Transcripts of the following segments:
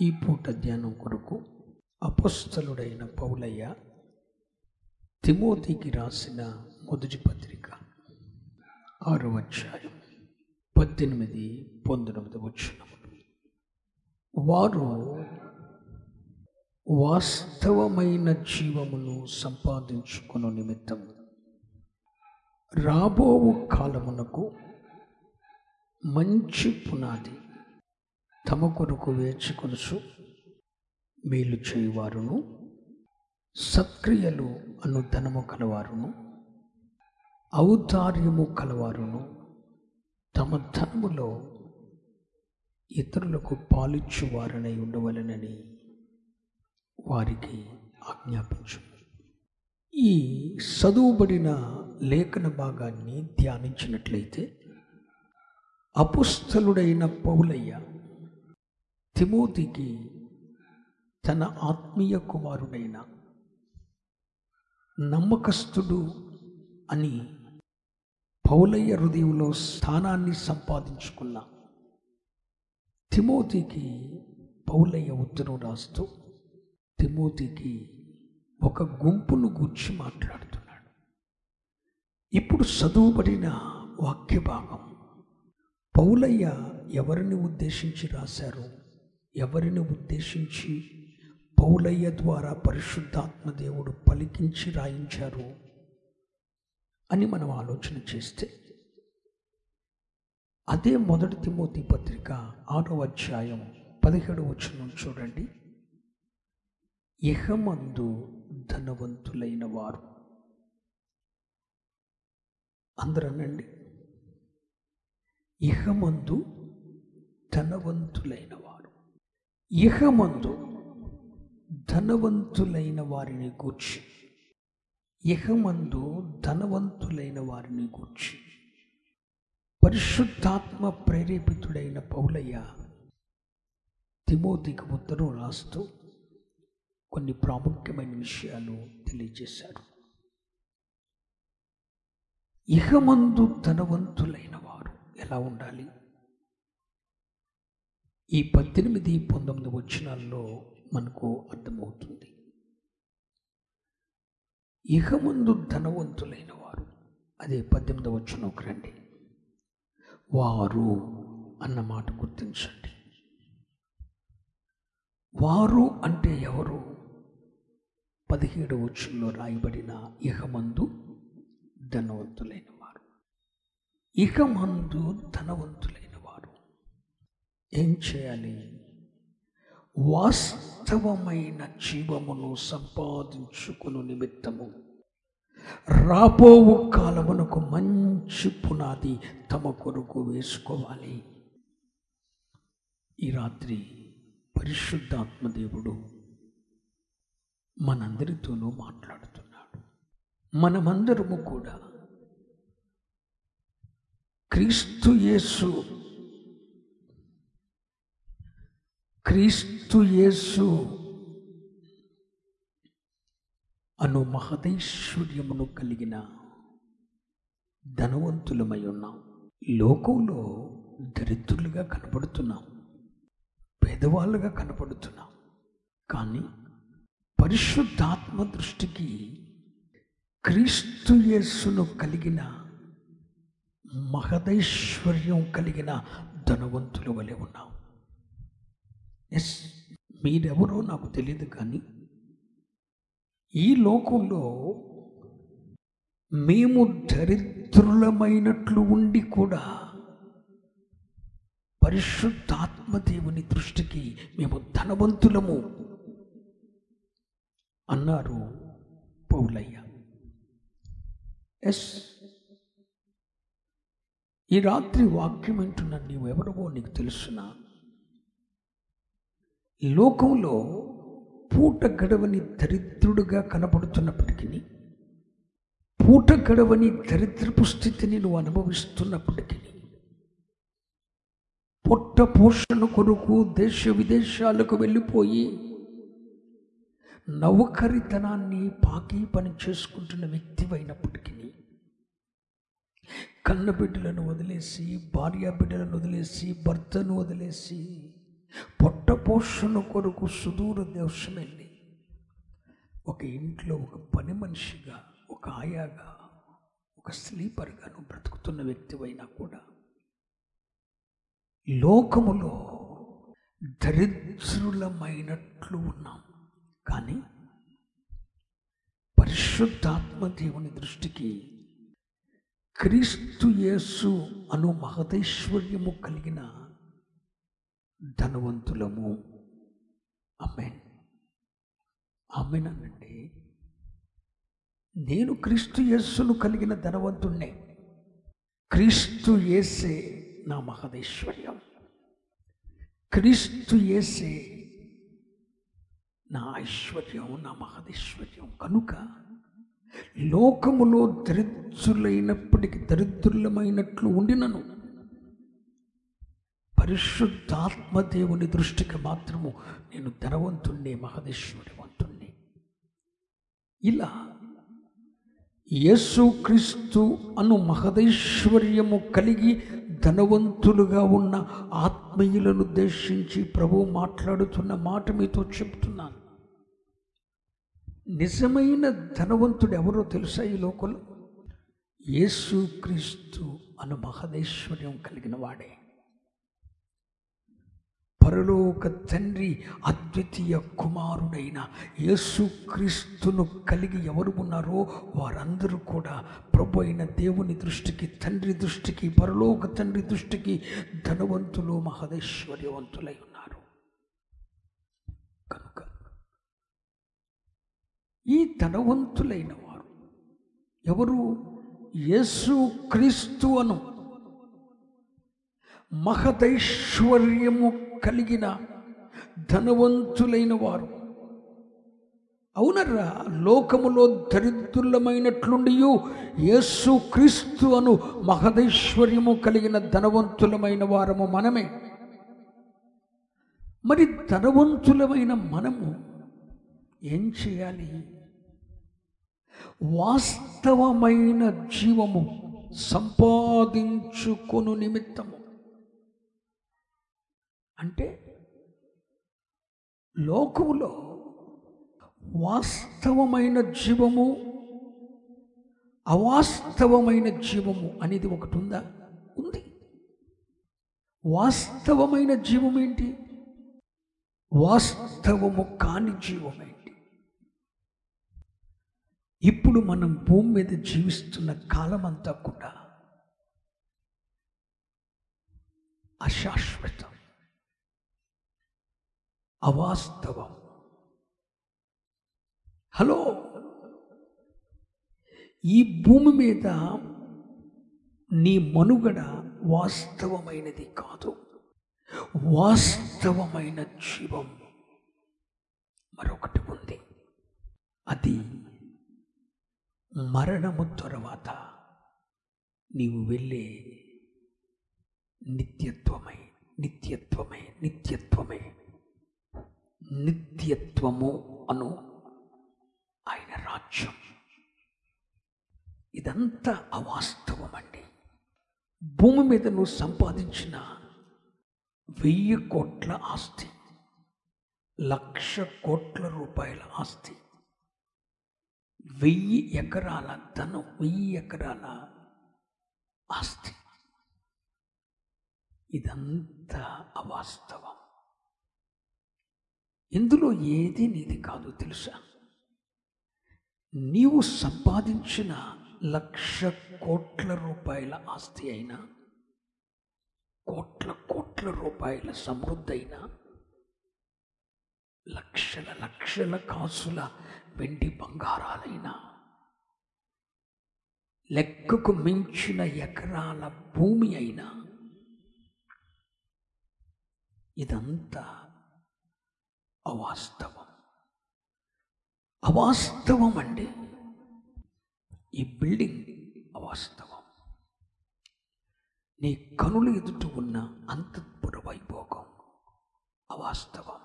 ఈ పూట ధ్యానం కొరకు అపస్థలుడైన పౌలయ్య తిమోతికి రాసిన మొదటి పత్రిక ఆరో అధ్యాయం పద్దెనిమిది పంతొమ్మిది వచ్చిన వారు వాస్తవమైన జీవమును సంపాదించుకున్న నిమిత్తం రాబోవు కాలమునకు మంచి పునాది తమ కొరకు వేచుకొనుచు మేలు చేయువారును సత్క్రియలు అను ధనము కలవారును ఔదార్యము కలవారును తమ ధనములో ఇతరులకు పాలిచ్చువారనై ఉండవలనని వారికి ఆజ్ఞాపించు. ఈ చదువుబడిన లేఖన భాగాన్ని ధ్యానించినట్లయితే అపుస్థలుడైన పౌలయ్య తిమోతికి తన ఆత్మీయ కుమారుడైన నమ్మకస్తుడు అని పౌలయ్య హృదయంలో స్థానాన్ని సంపాదించుకున్న తిమోతికి పౌలయ్య ఉత్తరం రాస్తూ తిమోతికి ఒక గుంపును గూర్చి మాట్లాడుతున్నాడు. ఇప్పుడు చదువుబడిన వాక్య భాగం పౌలయ్య ఎవరిని ఉద్దేశించి రాశారు? ఎవరిని ఉద్దేశించి పౌలయ్య ద్వారా పరిశుద్ధాత్మ దేవుడు పలికించి రాయించారు అని మనం ఆలోచన చేస్తే అదే మొదటి తిమోతి పత్రిక ఆరో అధ్యాయం పదిహేడు వచ్చిన చూడండి. ఇహమందు ధనవంతులైన వారు. అందరనండి. ఇహమందు ధనవంతులైన వారు. ఇహమందు ధనవంతులైన వారిని గూర్చి. ఇహమందు ధనవంతులైన వారిని గూర్చి. పరిశుద్ధాత్మ ప్రేరేపితుడైన పౌలయ్య తిమోతికి ఉత్తరం రాస్తూ కొన్ని ప్రాముఖ్యమైన విషయాలు తెలియజేశారు. ఇహమందు ధనవంతులైన వారు ఎలా ఉండాలి? ఈ పద్దెనిమిది పంతొమ్మిది వచనాల్లో మనకు అర్థమవుతుంది. ఇహమందు ధనవంతులైన వారు అదే పద్దెనిమిది వచ్చిన రండి. వారు అన్న మాట గుర్తించండి. వారు అంటే ఎవరు? పదిహేడు వచ్చుల్లో రాయబడిన ఇహమందు ధనవంతులైన వారు ఇహమందు ధనవంతులైన ఏం చేయాలి? వాస్తవమైన జీవమును సంపాదించుకుని నిమిత్తము. రాబోవు కాలమునకు మంచి పునాది తమ కొరకు వేసుకోవాలి. ఈ రాత్రి పరిశుద్ధాత్మ దేవుడు మనందరితోనూ మాట్లాడుతున్నాడు. మనమందరము కూడా క్రీస్తు యేసు క్రీస్తు యేసు అను మహదైశ్వర్యమును కలిగిన ధనవంతులమై ఉన్నాం. లోకంలో దరిద్రులుగా కనపడుతున్నాం. పేదవాళ్ళుగా కనపడుతున్నాం. కానీ పరిశుద్ధాత్మ దృష్టికి క్రీస్తు యేసును కలిగిన మహదైశ్వర్యం కలిగిన ధనవంతుల వలె ఉన్నాం. ఎస్ మీరెవరో నాకు తెలియదు కానీ ఈ లోకంలో మేము దరిద్రులమైనట్లు ఉండి కూడా పరిశుద్ధాత్మ దేవుని దృష్టికి మేము ధనవంతులము అన్నారు పౌలయ్య. ఎస్ ఈ రాత్రి వాక్యం వింటున్న నీవెవరవో నీకు తెలుసునా? లోకంలో పూట గడవని దరిద్రుడుగా కనపడుతున్నప్పటికీ పూట గడవని దరిద్రపు స్థితిని నువ్వు అనుభవిస్తున్నప్పటికీ పొట్ట పోషణ కొరకు దేశ విదేశాలకు వెళ్ళిపోయి నౌకరితనాన్ని పాకి పని చేసుకుంటున్న వ్యక్తివైనప్పటికీ కన్న బిడ్డలను వదిలేసి భార్య బిడ్డలను వదిలేసి భర్తను వదిలేసి పొట్టపోషణ కొరకు సుదూర దేశం వెళ్ళి ఒక ఇంట్లో ఒక పని మనిషిగా ఒక ఆయాగా ఒక స్లీపర్గా నువ్వు బ్రతుకుతున్న వ్యక్తివైనా కూడా లోకములో దరిద్రులమైనట్లు ఉన్నాం. కానీ పరిశుద్ధాత్మ దేవుని దృష్టికి క్రీస్తు యేసు అను మహదైశ్వర్యము కలిగిన ధనవంతులము. అమెన్ అమెనండి నేను క్రీస్తు యేస్సును కలిగిన ధనవంతుణ్ణే. క్రీస్తు యేసే నా మహదైశ్వర్యం. క్రీస్తు యేసే నా ఐశ్వర్యం నా మహదైశ్వర్యం. కనుక లోకములో దరిద్రులైనప్పటికీ దరిద్రులమైనట్లు ఉండినను. పరిశుద్ధాత్మదేవుని దృష్టికి మాత్రము నేను ధనవంతుణ్ణి మహదేశ్వరి వంతుణ్ణి. ఇలా యేసుక్రీస్తు అను మహదైశ్వర్యము కలిగి ధనవంతులుగా ఉన్న ఆత్మీయులను ఉద్దేశించి ప్రభు మాట్లాడుతున్న మాట మీతో చెప్తున్నాను. నిజమైన ధనవంతుడు ఎవరో తెలుసా ఈ లోకంలో? యేసుక్రీస్తు అను మహదైశ్వర్యం కలిగిన వాడే. పరలోక తండ్రి అద్వితీయ కుమారుడైన యేసుక్రీస్తును కలిగి ఎవరు ఉన్నారో వారందరూ కూడా ప్రభు అయిన దేవుని దృష్టికి తండ్రి దృష్టికి పరలోక తండ్రి దృష్టికి ధనవంతులు మహదైశ్వర్యవంతులై ఉన్నారు. కనుక ఈ ధనవంతులైన వారు ఎవరు? యేసు క్రీస్తు అను మహదైశ్వర్యము కలిగిన ధనవంతులైన వారు. అవునర్రా లోకములో దరిద్రులమైనట్లుండి యేసు క్రీస్తు అను మహదైశ్వర్యము కలిగిన ధనవంతులమైన వారము మనమే. మరి ధనవంతులమైన మనము ఏం చేయాలి? వాస్తవమైన జీవము సంపాదించుకొను నిమిత్తము. అంటే లోకములో వాస్తవమైన జీవము అవాస్తవమైన జీవము అనేది ఒకటి ఉందా? ఉంది. వాస్తవమైన జీవం ఏంటి? వాస్తవము కాని జీవం ఏంటి? ఇప్పుడు మనం భూమి మీద జీవిస్తున్న కాలం అంతా కూడా అశాశ్వతం. అవాస్తవం. హలో? ఈ భూమి మీద నీ మనుగడ వాస్తవమైనది కాదు. వాస్తవమైన జీవం మరొకటి ఉంది. అది మరణము తర్వాత నీవు వెళ్ళే నిత్యత్వమై నిత్యత్వమే నిత్యత్వమే. నిత్యత్వము అను ఆయన రాజ్యం. ఇదంతా అవాస్తవం అండి భూమి మీద నువ్వు సంపాదించిన వెయ్యి కోట్ల ఆస్తి లక్ష కోట్ల రూపాయల ఆస్తి వెయ్యి ఎకరాల ధనం వెయ్యి ఎకరాల ఆస్తి. ఇదంతా అవాస్తవం. ఇందులో ఏది నీది కాదు తెలుసా? నీవు సంపాదించిన లక్ష కోట్ల రూపాయల ఆస్తి అయినా కోట్ల కోట్ల రూపాయల సమృద్ధి అయినా లక్షల లక్షల కాసుల వెండి బంగారాలైనా లెక్కకు మించిన ఎకరాల భూమి అయినా ఇదంతా అవాస్తవం. అవాస్తవం అండి ఈ బిల్డింగ్ అవాస్తవం. నీ కనుల ఎదుట ఉన్న అంతఃపుర వైభోగం అవాస్తవం.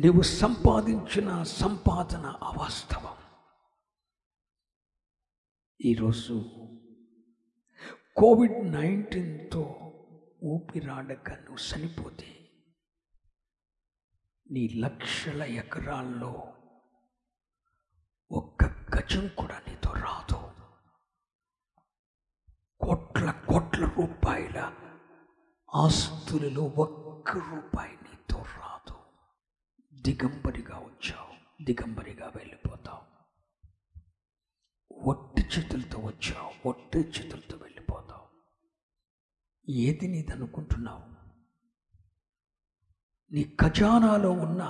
నీవు సంపాదించిన సంపాదన అవాస్తవం. ఈరోజు కోవిడ్ నైన్టీన్తో ఊపిరాడక నువ్వు చనిపోతే నీ లక్షల ఎకరాల్లో ఒక్క గజం కూడా నీతో రాదు. కోట్ల కోట్ల రూపాయల ఆస్తులలో ఒక్క రూపాయి నీతో రాదు. దిగంబరిగా వచ్చావు దిగంబరిగా వెళ్ళిపోతావు. ఒట్టి చేతులతో వచ్చావు ఒట్టి చేతులతో వెళ్ళిపోతావు. ఏది నీది అనుకుంటున్నావు నీ ఖజానాలో ఉన్న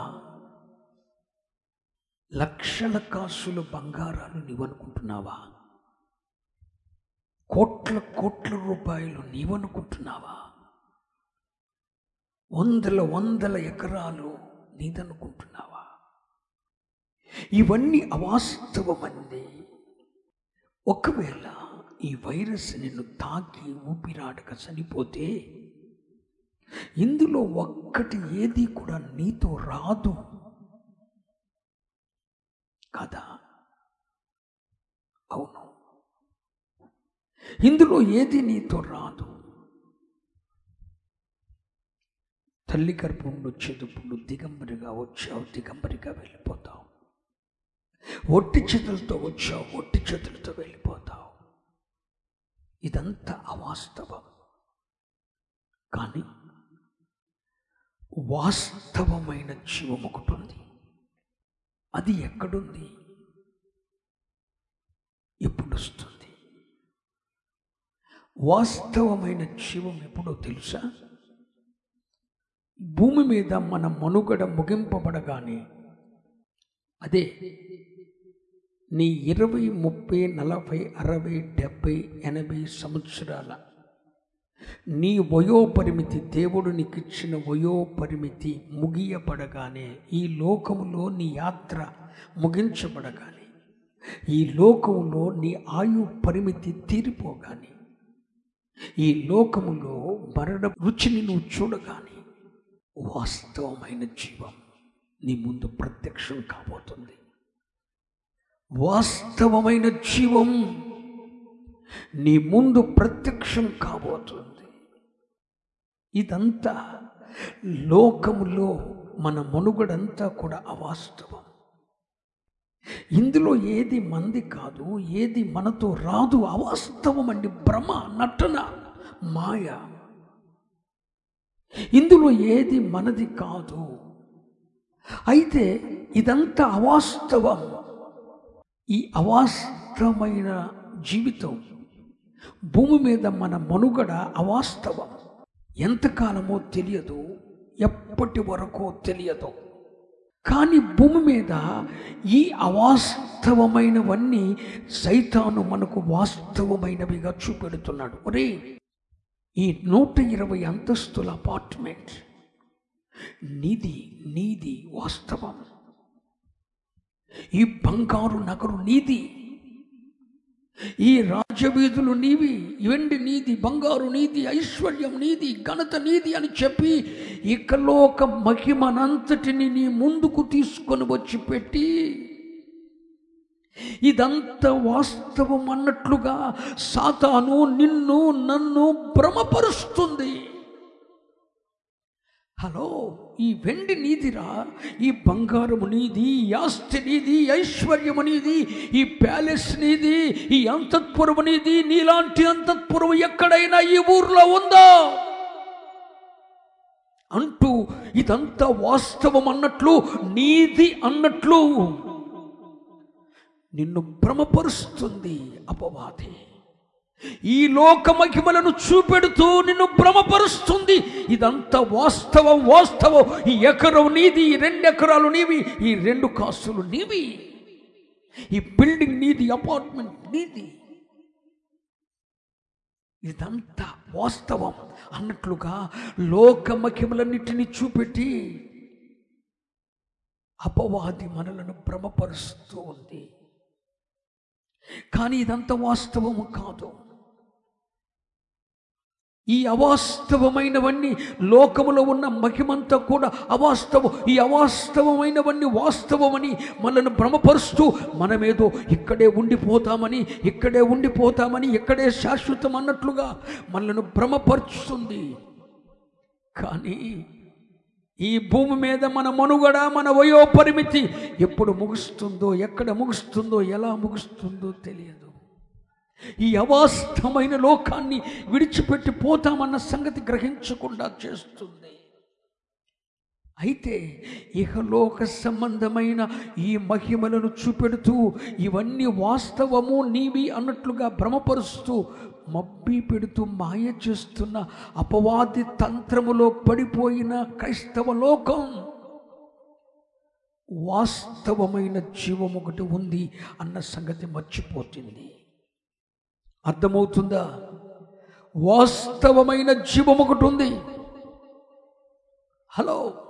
లక్షల కాసులు బంగారాలు నీవనుకుంటున్నావా? కోట్ల కోట్ల రూపాయలు నీవనుకుంటున్నావా? వందల వందల ఎకరాలు నీదనుకుంటున్నావా? ఇవన్నీ అవాస్తవమంది ఒకవేళ ఈ వైరస్ నిన్ను తాకి ఊపిరాడక చనిపోతే ఇందులో ఒక్కటి ఏది కూడా నీతో రాదు. కదా? అవును. ఇందులో ఏది నీతో రాదు? తల్లి గర్భం వచ్చేటప్పుడు దిగంబరిగా వచ్చావు దిగంబరిగా వెళ్ళిపోతావు. ఒట్టి చేతులతో వచ్చావు ఒట్టి చేతులతో వెళ్ళిపోతావు. ఇదంతా అవాస్తవం. కానీ వాస్తవమైన జీవం ఒకటి ఉంది అది ఎక్కడుంది? ఎప్పుడు వస్తుంది వాస్తవమైన జీవం ఎప్పుడో తెలుసా? భూమి మీద మన మనుగడ ముగింపబడగానే అదే నీ ఇరవై ముప్పై నలభై అరవై డెబ్బై ఎనభై సంవత్సరాల నీ వయోపరిమితి దేవుడు నీకిచ్చిన వయోపరిమితి ముగియబడగానే ఈ లోకములో నీ యాత్ర ముగించబడగానే ఈ లోకములో నీ ఆయు పరిమితి తీరిపోగానే ఈ లోకములో మరణ రుచిని నువ్వు చూడగానే వాస్తవమైన జీవం నీ ముందు ప్రత్యక్షం కాబోతుంది. వాస్తవమైన జీవం నీ ముందు ప్రత్యక్షం కాబోతుంది. ఇదంతా లోకములో మన మనుగడంతా కూడా అవాస్తవం. ఇందులో ఏది మంది కాదు ఏది మనతో రాదు అవాస్తవం అండి భ్రమ నటన మాయ. ఇందులో ఏది మనది కాదు. అయితే ఇదంతా అవాస్తవం. ఈ అవాస్తవమైన జీవితం భూమి మీద మన మనుగడ అవాస్తవం. ఎంతకాలమో తెలియదు ఎప్పటి వరకు తెలియదు. కానీ భూమి మీద ఈ అవాస్తవమైనవన్నీ సైతాను మనకు వాస్తవమైనవిగా చూపెడుతున్నాడు. ఒరే ఈ నూట ఇరవై అంతస్తుల అపార్ట్మెంట్ నీది నీది వాస్తవం. ఈ బంగారు నగరు నీది. ఈ రాజ్యవీధులు నీవి వెండి నీది బంగారు నీది ఐశ్వర్యం నీది ఘనత నీది అని చెప్పి ఇకలోక మహిమనంతటిని నీ ముందుకు తీసుకొని వచ్చి పెట్టి ఇదంతా వాస్తవం అన్నట్లుగా సాతాను నిన్ను నన్ను భ్రమపరుస్తుంది. హలో? ఈ వెండి నీదిరా ఈ బంగారము నీది ఈ ఆస్తి నీది ఐశ్వర్యము నీది ఈ ప్యాలెస్ నీది ఈ అంతఃపురము నీది నీలాంటి అంతఃపురము ఎక్కడైనా ఈ ఊర్లో ఉందా? అంటూ ఇదంతా వాస్తవం అన్నట్లు నీది అన్నట్లు నిన్ను భ్రమపరుస్తుంది అపవాది. ఈ లోక మహిమలను చూపెడుతూ నిన్ను భ్రమపరుస్తుంది. ఇదంతా వాస్తవం వాస్తవం. ఈ ఎకరం నీది ఈ రెండు ఎకరాలు నీవి ఈ రెండు కాసులు నీవి. ఈ బిల్డింగ్ నీది అపార్ట్మెంట్ నీది. ఇదంతా వాస్తవం. అన్నట్లుగా లోక మహిమలన్నిటినీ చూపెట్టి అపవాది మనలను భ్రమపరుస్తూ ఉంది. కానీ ఇదంతా వాస్తవము కాదు. ఈ అవాస్తవమైనవన్నీ లోకములో ఉన్న మహిమంతా కూడా అవాస్తవం. ఈ అవాస్తవమైనవన్నీ వాస్తవమని మనల్ని భ్రమపరుస్తూ మనమేదో ఇక్కడే ఉండిపోతామని ఇక్కడే ఉండిపోతామని ఇక్కడే శాశ్వతం అన్నట్లుగా మనల్ని భ్రమపరుస్తుంది. కానీ ఈ భూమి మీద మన మనుగడ మన వయో పరిమితి ఎప్పుడు ముగుస్తుందో ఎక్కడ ముగుస్తుందో ఎలా ముగుస్తుందో తెలియదు. ఈ అవాస్తవమైన లోకాన్ని విడిచిపెట్టి పోతామన్న సంగతి గ్రహించకుండా చేస్తుంది. అయితే ఇహలోక సంబంధమైన ఈ మహిమలను చూపెడుతూ ఇవన్నీ వాస్తవము నీవి అన్నట్లుగా భ్రమపరుస్తూ మబ్బి పెడుతూ మాయ చేస్తున్న అపవాది తంత్రములో పడిపోయిన క్రైస్తవ లోకం. వాస్తవమైన జీవం ఒకటి ఉంది అన్న సంగతి మర్చిపోతుంది. అర్థమవుతుందా? వాస్తవమైన జీవం ఒకటి ఉంది. హలో?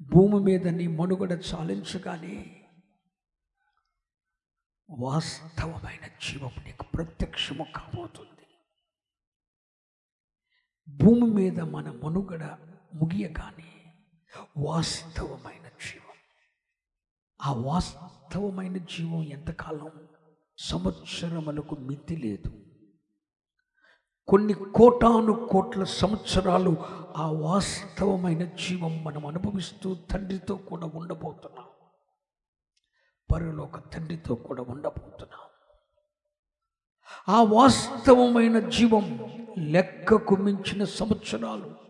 భూమి మీద నీ మనుగడ చాలించగానే వాస్తవమైన జీవం నీకు ప్రత్యక్షము కాబోతుంది. భూమి మీద మన మనుగడ ముగియగానే వాస్తవమైన జీవం. ఆ వాస్తవమైన జీవం ఎంతకాలం సంవత్సరములకు మితి లేదు. కొన్ని కోటాను కోట్ల సంవత్సరాలు ఆ వాస్తవమైన జీవం మనం అనుభవిస్తూ తండ్రితో కూడా ఉండబోతున్నాం. పరలోక తండ్రితో కూడా ఉండబోతున్నాం. ఆ వాస్తవమైన జీవం లెక్కకు మించిన సంవత్సరాలు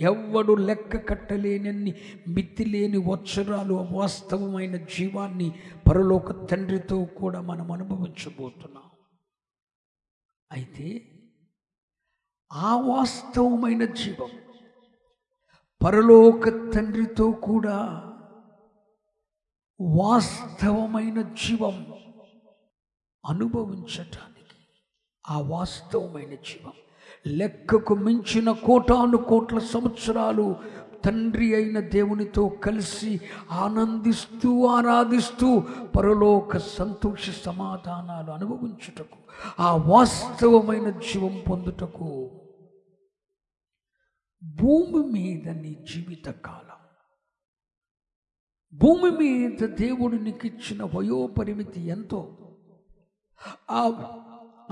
ఎవ్వడు లెక్క కట్టలేనన్ని మితిలేని వత్సరాలు ఆ వాస్తవమైన జీవాన్ని పరలోక తండ్రితో కూడా మనం అనుభవించబోతున్నాం. అయితే ఆ వాస్తవమైన జీవం పరలోక తండ్రితో కూడా వాస్తవమైన జీవం అనుభవించటానికి ఆ వాస్తవమైన జీవం లెక్కకు మించిన కోటాను కోట్ల సంవత్సరాలు తండ్రి అయిన దేవునితో కలిసి ఆనందిస్తూ ఆరాధిస్తూ పరలోక సంతోష సమాధానాలు అనుభవించుటకు ఆ వాస్తవమైన జీవం పొందుటకు భూమి మీద నీ జీవిత కాలం భూమి మీద దేవుడు నీకు ఇచ్చిన వయోపరిమితి ఎంతో? ఆ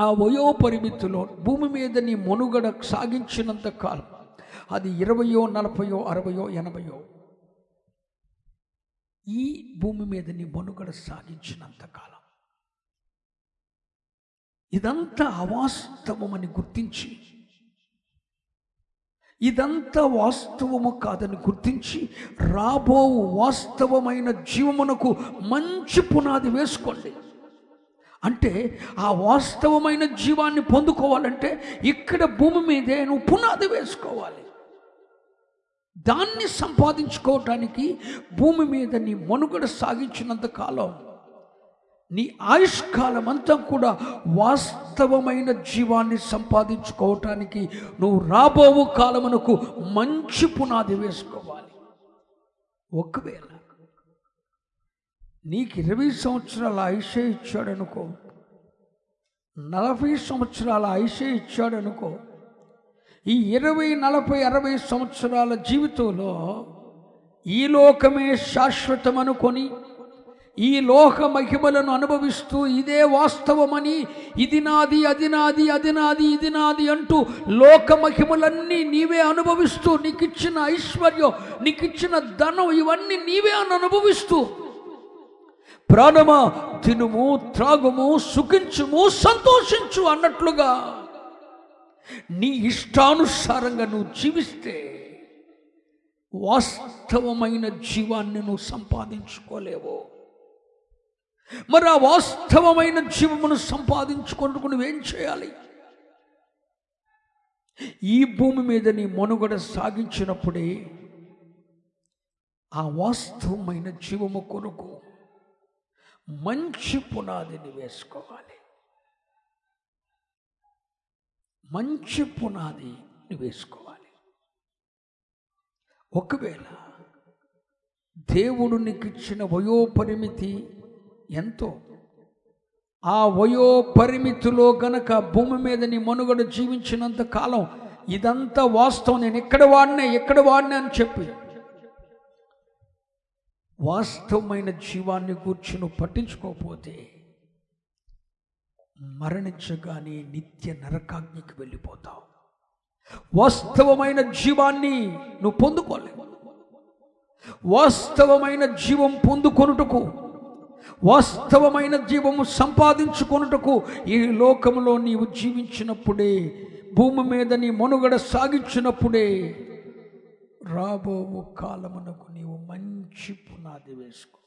ఆ వయోపరిమితిలో భూమి మీద నీ మనుగడ సాగించినంత కాలం అది ఇరవయో నలభయో అరవయో ఎనభయో ఈ భూమి మీద నీ మనుగడ సాగించినంత కాలం. ఇదంతా అవాస్తవమని గుర్తించి ఇదంతా వాస్తవము కాదని గుర్తించి రాబో వాస్తవమైన జీవమునకు మంచి పునాది వేసుకోండి. అంటే ఆ వాస్తవమైన జీవాన్ని పొందుకోవాలంటే ఇక్కడ భూమి మీదే నువ్వు పునాది వేసుకోవాలి. దాన్ని సంపాదించుకోవటానికి భూమి మీద నీ మనుగడ సాగించినంత కాలం నీ ఆయుష్కాలం అంతా కూడా వాస్తవమైన జీవాన్ని సంపాదించుకోవటానికి నువ్వు రాబోవు కాలమునకు మంచి పునాది వేసుకోవాలి. ఒకవేళ నీకు ఇరవై సంవత్సరాల ఆయుష ఇచ్చాడనుకో నలభై సంవత్సరాల ఆయుష ఇచ్చాడనుకో ఈ ఇరవై నలభై అరవై సంవత్సరాల జీవితంలో ఈ లోకమే శాశ్వతం అనుకొని ఈ లోక మహిమలను అనుభవిస్తూ ఇదే వాస్తవమని ఇది నాది అది నాది అది నాది ఇది నాది అంటూ లోక మహిమలన్నీ నీవే అనుభవిస్తూ నీకిచ్చిన ఐశ్వర్యం నీకిచ్చిన ధనం ఇవన్నీ నీవే అని అనుభవిస్తూ ప్రాణమా తినుము త్రాగుము సుఖించుము సంతోషించు అన్నట్లుగా నీ ఇష్టానుసారంగా నువ్వు జీవిస్తే వాస్తవమైన జీవాన్ని నువ్వు సంపాదించుకోలేవు. మరి ఆ వాస్తవమైన జీవమును సంపాదించుకుంటూ నువ్వేం చేయాలి? ఈ భూమి మీద నీ మనుగడ సాగించినప్పుడే ఆ వాస్తవమైన జీవము కొరకు మంచి పునాదిని వేసుకోవాలి. మంచి పునాదిని వేసుకోవాలి. ఒకవేళ దేవుడు నీకు ఇచ్చిన వయోపరిమితి ఎంతో ఆ వయోపరిమితిలో గనక భూమి మీద నీ మనుగడ జీవించినంత కాలం ఇదంతా వాస్తవం. నేను ఎక్కడ వాడినా ఎక్కడ వాడినా అని చెప్పి వాస్తవమైన జీవాన్ని గూర్చి నువ్వు పట్టించుకోకపోతే మరణించగానే నిత్య నరకాగ్నికి వెళ్ళిపోతావు. వాస్తవమైన జీవాన్ని నువ్వు పొందుకోలేవు. వాస్తవమైన జీవం పొందుకొనుటకు వాస్తవమైన జీవము సంపాదించుకొనుటకు ఈ లోకంలో నీవు జీవించినప్పుడే భూమి మీద నీ మనుగడ సాగించినప్పుడే రాబో కాలమునకు నీవు మంచి పునాది వేసుకో.